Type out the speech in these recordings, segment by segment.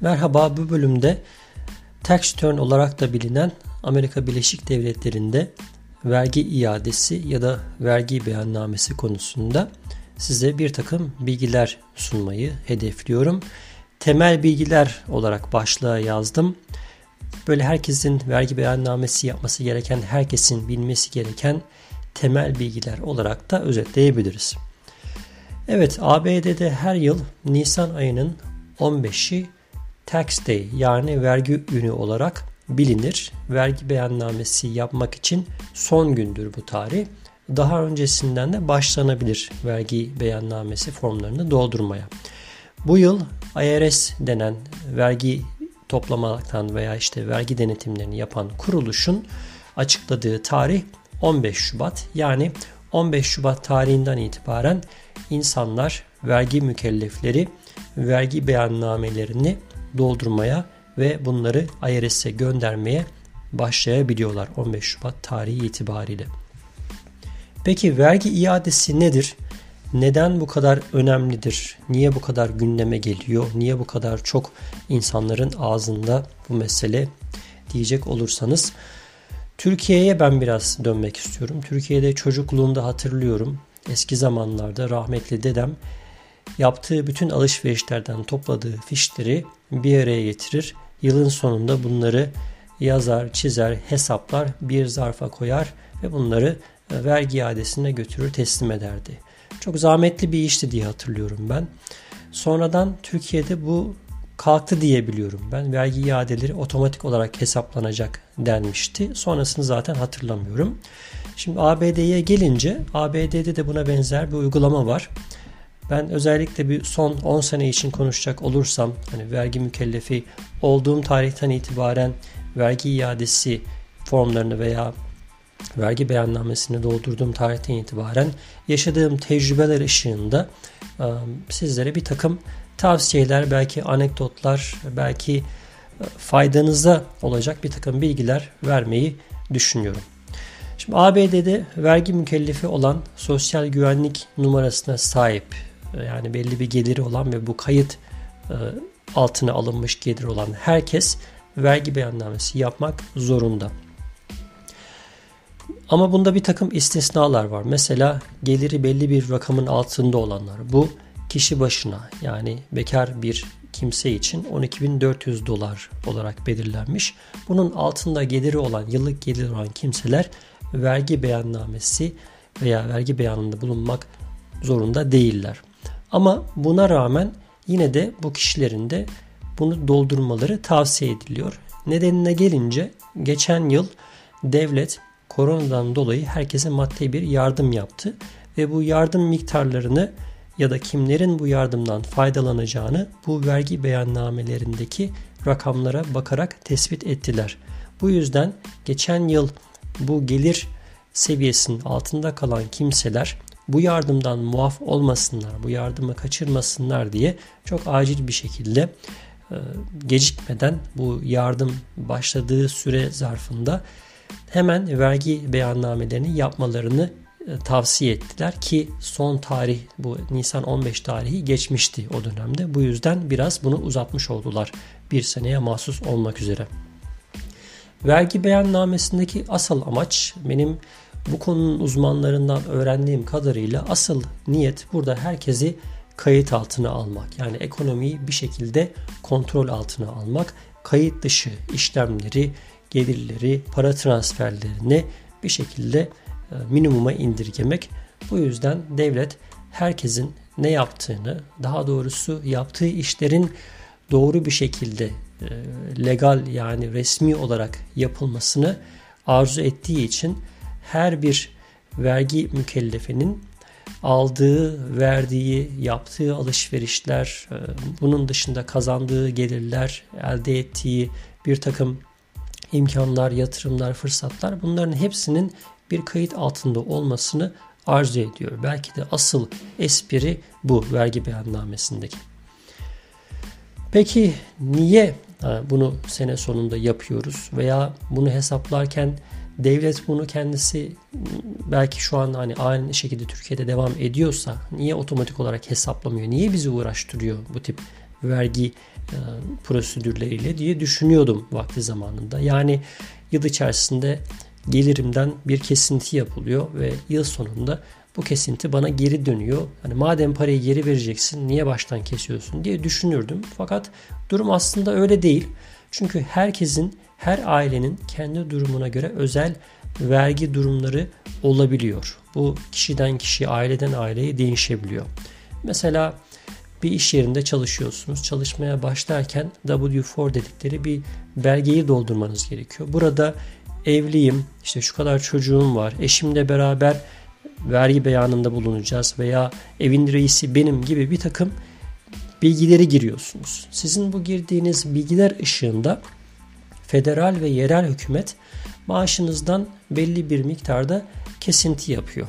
Merhaba bu bölümde tax return olarak da bilinen Amerika Birleşik Devletleri'nde vergi iadesi ya da vergi beyannamesi konusunda size bir takım bilgiler sunmayı hedefliyorum. Temel bilgiler olarak başlığa yazdım. Böyle herkesin vergi beyannamesi yapması gereken, herkesin bilmesi gereken temel bilgiler olarak da özetleyebiliriz. Evet, ABD'de her yıl Nisan ayının 15'i Tax Day yani vergi günü olarak bilinir. Vergi beyannamesi yapmak için son gündür bu tarih. Daha öncesinden de başlanabilir vergi beyannamesi formlarını doldurmaya. Bu yıl IRS denen vergi toplamaktan veya işte vergi denetimlerini yapan kuruluşun açıkladığı tarih 15 Şubat. Yani 15 Şubat tarihinden itibaren insanlar, vergi mükellefleri vergi beyannamelerini doldurmaya ve bunları IRS'e göndermeye başlayabiliyorlar 15 Şubat tarihi itibariyle. Peki vergi iadesi nedir? Neden bu kadar önemlidir? Niye bu kadar gündeme geliyor? Niye bu kadar çok insanların ağzında bu mesele diyecek olursanız Türkiye'ye ben biraz dönmek istiyorum. Türkiye'de çocukluğumda hatırlıyorum. Eski zamanlarda rahmetli dedem yaptığı bütün alışverişlerden topladığı fişleri bir araya getirir. Yılın sonunda bunları yazar, çizer, hesaplar, bir zarfa koyar ve bunları e, vergi iadesine götürür, teslim ederdi. Çok zahmetli bir işti diye hatırlıyorum ben. Sonradan Türkiye'de bu kalktı diyebiliyorum ben. Vergi iadeleri otomatik olarak hesaplanacak denmişti. Sonrasını zaten hatırlamıyorum. Şimdi ABD'ye gelince ABD'de de buna benzer bir uygulama var. Ben özellikle bir son 10 sene için konuşacak olursam hani vergi mükellefi olduğum tarihten itibaren vergi iadesi formlarını veya vergi beyannamesini doldurduğum tarihten itibaren yaşadığım tecrübeler ışığında sizlere bir takım tavsiyeler, belki anekdotlar, belki faydanıza olacak bir takım bilgiler vermeyi düşünüyorum. Şimdi ABD'de vergi mükellefi olan sosyal güvenlik numarasına sahip yani belli bir geliri olan ve bu kayıt e, altına alınmış gelir olan herkes vergi beyannamesi yapmak zorunda. Ama bunda bir takım istisnalar var. Mesela geliri belli bir rakamın altında olanlar. Bu kişi başına yani bekar bir kimse için 12.400 dolar olarak belirlenmiş. Bunun altında geliri olan, yıllık geliri olan kimseler vergi beyannamesi veya vergi beyanında bulunmak zorunda değiller. Ama buna rağmen yine de bu kişilerin de bunu doldurmaları tavsiye ediliyor. Nedenine gelince geçen yıl devlet koronadan dolayı herkese maddi bir yardım yaptı ve bu yardım miktarlarını ya da kimlerin bu yardımdan faydalanacağını bu vergi beyannamelerindeki rakamlara bakarak tespit ettiler. Bu yüzden geçen yıl bu gelir seviyesinin altında kalan kimseler bu yardımdan muaf olmasınlar, bu yardımı kaçırmasınlar diye çok acil bir şekilde e, gecikmeden bu yardım başladığı süre zarfında hemen vergi beyannamelerini yapmalarını e, tavsiye ettiler ki son tarih bu Nisan 15 tarihi geçmişti o dönemde. Bu yüzden biraz bunu uzatmış oldular. Bir seneye mahsus olmak üzere. Vergi beyannamesindeki asıl amaç benim bu konunun uzmanlarından öğrendiğim kadarıyla asıl niyet burada herkesi kayıt altına almak. Yani ekonomiyi bir şekilde kontrol altına almak. Kayıt dışı işlemleri, gelirleri, para transferlerini bir şekilde e, minimuma indirgemek. Bu yüzden devlet herkesin ne yaptığını, daha doğrusu yaptığı işlerin doğru bir şekilde e, legal yani resmi olarak yapılmasını arzu ettiği için her bir vergi mükellefinin aldığı, verdiği, yaptığı alışverişler, e, bunun dışında kazandığı gelirler, elde ettiği bir takım imkanlar, yatırımlar, fırsatlar bunların hepsinin bir kayıt altında olmasını arzu ediyor. Belki de asıl espri bu vergi beyannamesindeki. Peki niye e, bunu sene sonunda yapıyoruz veya bunu hesaplarken devlet bunu kendisi belki şu an hani aynı şekilde Türkiye'de devam ediyorsa niye otomatik olarak hesaplamıyor? Niye bizi uğraştırıyor bu tip vergi e, prosedürleriyle diye düşünüyordum vakti zamanında. Yani yıl içerisinde gelirimden bir kesinti yapılıyor ve yıl sonunda bu kesinti bana geri dönüyor. Hani madem parayı geri vereceksin niye baştan kesiyorsun diye düşünürdüm. Fakat durum aslında öyle değil. Çünkü herkesin, her ailenin kendi durumuna göre özel vergi durumları olabiliyor. Bu kişiden kişiye, aileden aileye değişebiliyor. Mesela bir iş yerinde çalışıyorsunuz. Çalışmaya başlarken W4 dedikleri bir belgeyi doldurmanız gerekiyor. Burada evliyim, işte şu kadar çocuğum var, eşimle beraber vergi beyanında bulunacağız veya evin reisi benim gibi bir takım bilgileri giriyorsunuz. Sizin bu girdiğiniz bilgiler ışığında federal ve yerel hükümet maaşınızdan belli bir miktarda kesinti yapıyor.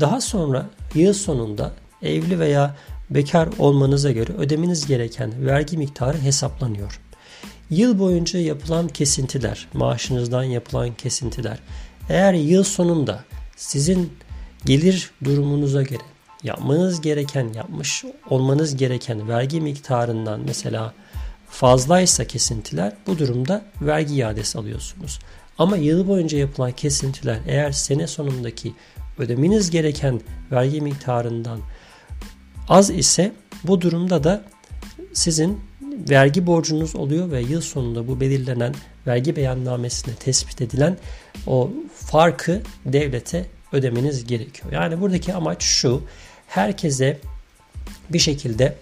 Daha sonra yıl sonunda evli veya bekar olmanıza göre ödemeniz gereken vergi miktarı hesaplanıyor. Yıl boyunca yapılan kesintiler, maaşınızdan yapılan kesintiler eğer yıl sonunda sizin gelir durumunuza göre yapmanız gereken, yapmış olmanız gereken vergi miktarından mesela fazlaysa kesintiler bu durumda vergi iadesi alıyorsunuz. Ama yıl boyunca yapılan kesintiler eğer sene sonundaki ödemeniz gereken vergi miktarından az ise bu durumda da sizin vergi borcunuz oluyor ve yıl sonunda bu belirlenen vergi beyannamesinde tespit edilen o farkı devlete ödemeniz gerekiyor. Yani buradaki amaç şu. Herkese bir şekilde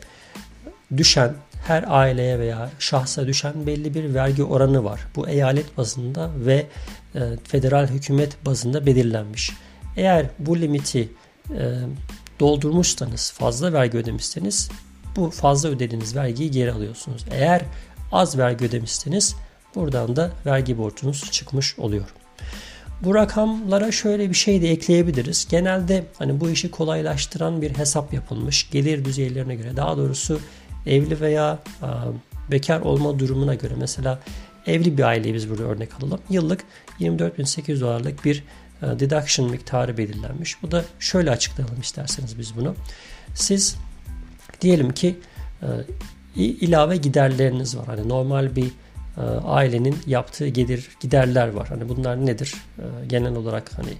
düşen her aileye veya şahsa düşen belli bir vergi oranı var. Bu eyalet bazında ve e, federal hükümet bazında belirlenmiş. Eğer bu limiti e, doldurmuşsanız, fazla vergi ödemişseniz bu fazla ödediğiniz vergiyi geri alıyorsunuz. Eğer az vergi ödemişseniz buradan da vergi borcunuz çıkmış oluyor. Bu rakamlara şöyle bir şey de ekleyebiliriz. Genelde hani bu işi kolaylaştıran bir hesap yapılmış. Gelir düzeylerine göre daha doğrusu evli veya bekar olma durumuna göre mesela evli bir aileyi biz burada örnek alalım. Yıllık 24.800 dolarlık bir deduction miktarı belirlenmiş. Bu da şöyle açıklayalım isterseniz biz bunu. Siz diyelim ki ilave giderleriniz var. Hani normal bir ailenin yaptığı gelir giderler var. Hani bunlar nedir? Genel olarak hani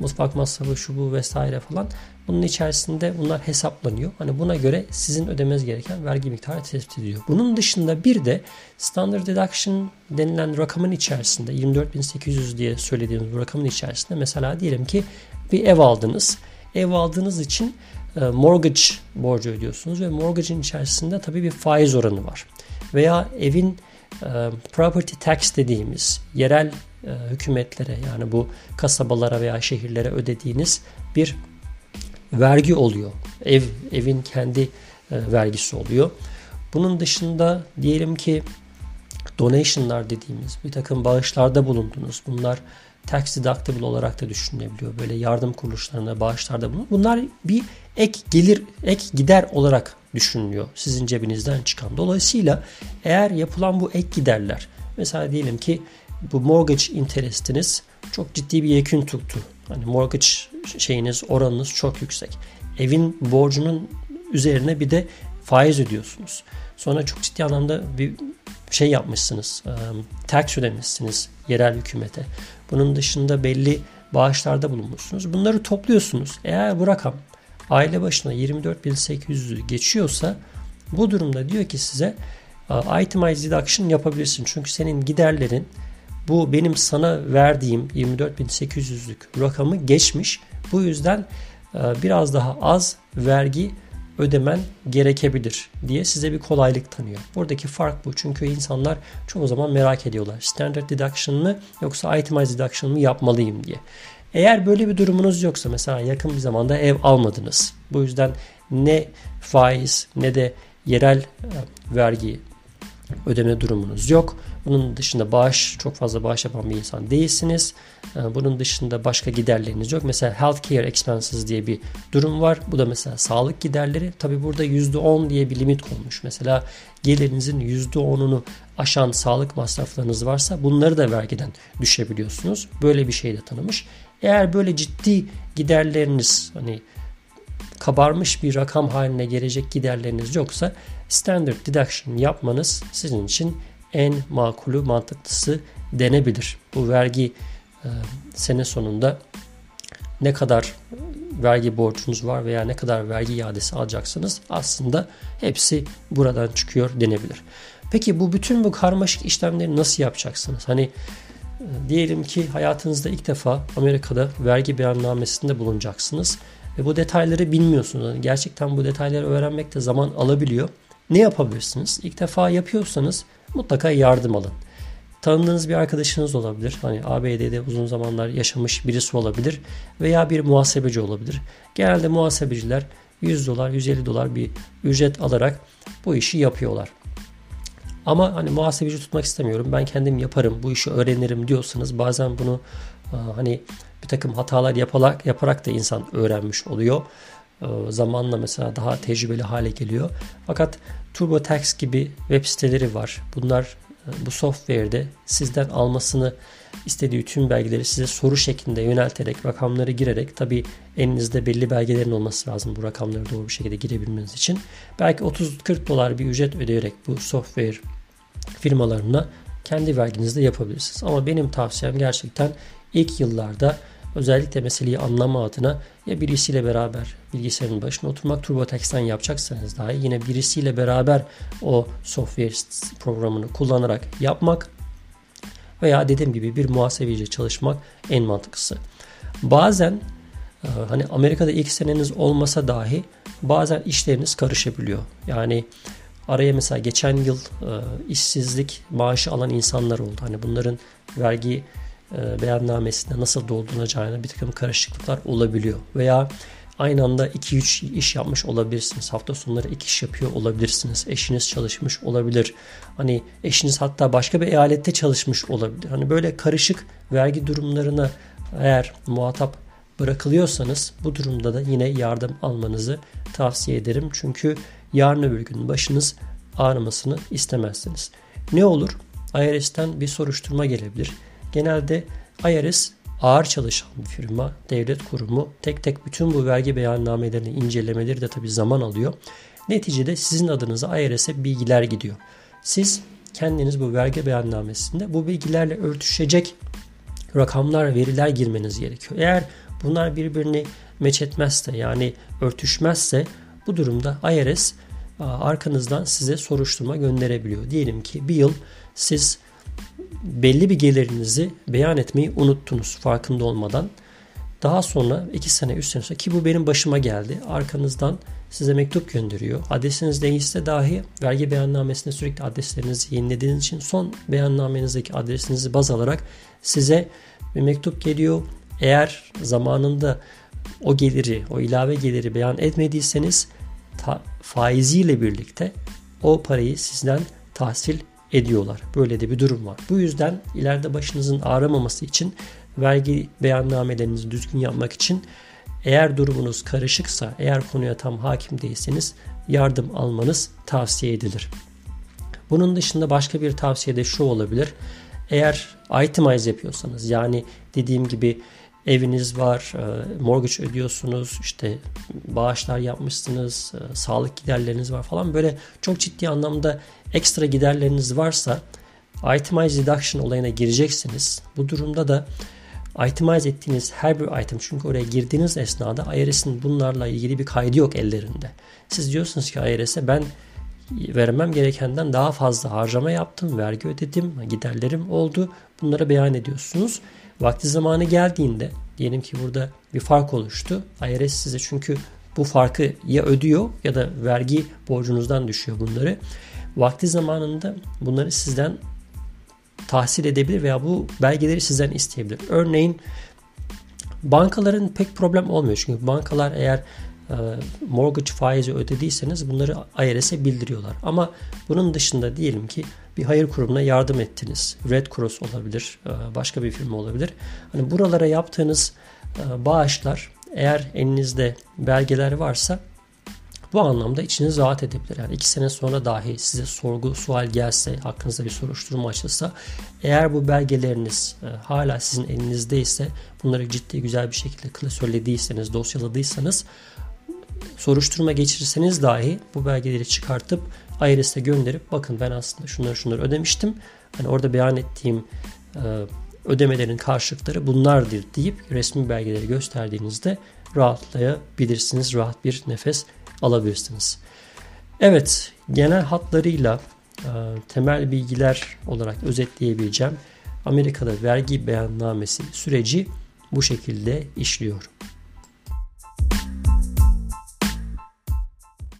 mutfak masrafı şu bu vesaire falan. Bunun içerisinde bunlar hesaplanıyor. Hani buna göre sizin ödemeniz gereken vergi miktarı tespit ediliyor. Bunun dışında bir de standard deduction denilen rakamın içerisinde 24.800 diye söylediğimiz bu rakamın içerisinde mesela diyelim ki bir ev aldınız. Ev aldığınız için e, mortgage borcu ödüyorsunuz ve mortgage'in içerisinde tabii bir faiz oranı var. Veya evin e, property tax dediğimiz yerel e, hükümetlere yani bu kasabalara veya şehirlere ödediğiniz bir vergi oluyor. Ev evin kendi e, vergisi oluyor. Bunun dışında diyelim ki donationlar dediğimiz bir takım bağışlarda bulundunuz. Bunlar tax deductible olarak da düşünülebiliyor. Böyle yardım kuruluşlarına bağışlarda bulunur. Bunlar bir ek gelir, ek gider olarak düşünülüyor sizin cebinizden çıkan. Dolayısıyla eğer yapılan bu ek giderler mesela diyelim ki bu mortgage interestiniz çok ciddi bir yekün tuttu. Hani mortgage şeyiniz oranınız çok yüksek. Evin borcunun üzerine bir de faiz ödüyorsunuz. Sonra çok ciddi anlamda bir şey yapmışsınız. tax ödemişsiniz yerel hükümete. Bunun dışında belli bağışlarda bulunmuşsunuz. Bunları topluyorsunuz. Eğer bu rakam aile başına 24.800'ü geçiyorsa bu durumda diyor ki size itemized deduction yapabilirsin. Çünkü senin giderlerin bu benim sana verdiğim 24.800'lük rakamı geçmiş. Bu yüzden biraz daha az vergi ödemen gerekebilir diye size bir kolaylık tanıyor. Buradaki fark bu. Çünkü insanlar çoğu zaman merak ediyorlar. Standard deduction mı yoksa itemized deduction mı yapmalıyım diye. Eğer böyle bir durumunuz yoksa mesela yakın bir zamanda ev almadınız. Bu yüzden ne faiz ne de yerel e, vergi ödeme durumunuz yok. Bunun dışında bağış, çok fazla bağış yapan bir insan değilsiniz. Ee, bunun dışında başka giderleriniz yok. Mesela healthcare expenses diye bir durum var. Bu da mesela sağlık giderleri. Tabi burada %10 diye bir limit konmuş. Mesela gelirinizin %10'unu aşan sağlık masraflarınız varsa bunları da vergiden düşebiliyorsunuz. Böyle bir şey de tanımış. Eğer böyle ciddi giderleriniz hani kabarmış bir rakam haline gelecek giderleriniz yoksa standard deduction yapmanız sizin için en makulü mantıklısı denebilir. Bu vergi e, sene sonunda ne kadar vergi borcunuz var veya ne kadar vergi iadesi alacaksınız aslında hepsi buradan çıkıyor denebilir. Peki bu bütün bu karmaşık işlemleri nasıl yapacaksınız? Hani e, diyelim ki hayatınızda ilk defa Amerika'da vergi beyannamesinde bulunacaksınız ve bu detayları bilmiyorsunuz. Yani gerçekten bu detayları öğrenmek de zaman alabiliyor. Ne yapabilirsiniz? İlk defa yapıyorsanız mutlaka yardım alın. Tanıdığınız bir arkadaşınız olabilir. Hani ABD'de uzun zamanlar yaşamış birisi olabilir. Veya bir muhasebeci olabilir. Genelde muhasebeciler 100 dolar, 150 dolar bir ücret alarak bu işi yapıyorlar. Ama hani muhasebeci tutmak istemiyorum. Ben kendim yaparım, bu işi öğrenirim diyorsanız bazen bunu hani bir takım hatalar yaparak, yaparak da insan öğrenmiş oluyor. Zamanla mesela daha tecrübeli hale geliyor. Fakat TurboTax gibi web siteleri var. Bunlar bu software'de sizden almasını istediği tüm belgeleri size soru şeklinde yönelterek, rakamları girerek tabi elinizde belli belgelerin olması lazım bu rakamları doğru bir şekilde girebilmeniz için. Belki 30-40 dolar bir ücret ödeyerek bu software firmalarına kendi verginizde yapabilirsiniz. Ama benim tavsiyem gerçekten ilk yıllarda özellikle meseleyi anlama adına ya birisiyle beraber bilgisayarın başına oturmak TurboTax'ten yapacaksanız dahi yine birisiyle beraber o software programını kullanarak yapmak veya dediğim gibi bir muhasebeciyle çalışmak en mantıklısı. Bazen e, hani Amerika'da ilk seneniz olmasa dahi bazen işleriniz karışabiliyor. Yani araya mesela geçen yıl e, işsizlik maaşı alan insanlar oldu. Hani bunların vergi beyannamesinde nasıl doldurulacağına bir takım karışıklıklar olabiliyor. Veya aynı anda 2-3 iş yapmış olabilirsiniz. Hafta sonları iki iş yapıyor olabilirsiniz. Eşiniz çalışmış olabilir. Hani eşiniz hatta başka bir eyalette çalışmış olabilir. Hani böyle karışık vergi durumlarına eğer muhatap bırakılıyorsanız bu durumda da yine yardım almanızı tavsiye ederim. Çünkü yarın öbür gün başınız ağrımasını istemezsiniz. Ne olur? IRS'ten bir soruşturma gelebilir. Genelde IRS ağır çalışan bir firma, devlet kurumu tek tek bütün bu vergi beyannamelerini incelemeleri de tabi zaman alıyor. Neticede sizin adınıza IRS'e bilgiler gidiyor. Siz kendiniz bu vergi beyannamesinde bu bilgilerle örtüşecek rakamlar, veriler girmeniz gerekiyor. Eğer bunlar birbirini meç etmezse yani örtüşmezse bu durumda IRS arkanızdan size soruşturma gönderebiliyor. Diyelim ki bir yıl siz belli bir gelirinizi beyan etmeyi unuttunuz farkında olmadan. Daha sonra 2 sene 3 sene sonra ki bu benim başıma geldi. Arkanızdan size mektup gönderiyor. Adresiniz değilse dahi vergi beyannamesinde sürekli adreslerinizi yenilediğiniz için son beyannamenizdeki adresinizi baz alarak size bir mektup geliyor. Eğer zamanında o geliri, o ilave geliri beyan etmediyseniz ta, faiziyle birlikte o parayı sizden tahsil ediyorlar. Böyle de bir durum var. Bu yüzden ileride başınızın ağrımaması için vergi beyannamelerinizi düzgün yapmak için eğer durumunuz karışıksa, eğer konuya tam hakim değilseniz yardım almanız tavsiye edilir. Bunun dışında başka bir tavsiye de şu olabilir. Eğer itemize yapıyorsanız yani dediğim gibi eviniz var, e, mortgage ödüyorsunuz, işte bağışlar yapmışsınız, e, sağlık giderleriniz var falan böyle çok ciddi anlamda ekstra giderleriniz varsa itemize deduction olayına gireceksiniz. Bu durumda da itemize ettiğiniz her bir item çünkü oraya girdiğiniz esnada IRS'in bunlarla ilgili bir kaydı yok ellerinde. Siz diyorsunuz ki IRS'e ben vermem gerekenden daha fazla harcama yaptım, vergi ödedim, giderlerim oldu. Bunları beyan ediyorsunuz. Vakti zamanı geldiğinde diyelim ki burada bir fark oluştu. IRS size çünkü bu farkı ya ödüyor ya da vergi borcunuzdan düşüyor bunları. Vakti zamanında bunları sizden tahsil edebilir veya bu belgeleri sizden isteyebilir. Örneğin bankaların pek problem olmuyor. Çünkü bankalar eğer mortgage faizi ödediyseniz bunları IRS'e bildiriyorlar. Ama bunun dışında diyelim ki bir hayır kurumuna yardım ettiniz. Red Cross olabilir, e, başka bir firma olabilir. Hani buralara yaptığınız e, bağışlar eğer elinizde belgeler varsa bu anlamda içiniz rahat edebilir. Yani iki sene sonra dahi size sorgu sual gelse, hakkınızda bir soruşturma açılsa eğer bu belgeleriniz e, hala sizin elinizdeyse bunları ciddi güzel bir şekilde klasörlediyseniz, dosyaladıysanız soruşturma geçirseniz dahi bu belgeleri çıkartıp IRS'e gönderip bakın ben aslında şunları şunları ödemiştim. Hani orada beyan ettiğim e, ödemelerin karşılıkları bunlardır deyip resmi belgeleri gösterdiğinizde rahatlayabilirsiniz. Rahat bir nefes alabilirsiniz. Evet genel hatlarıyla e, temel bilgiler olarak özetleyebileceğim. Amerika'da vergi beyannamesi süreci bu şekilde işliyor.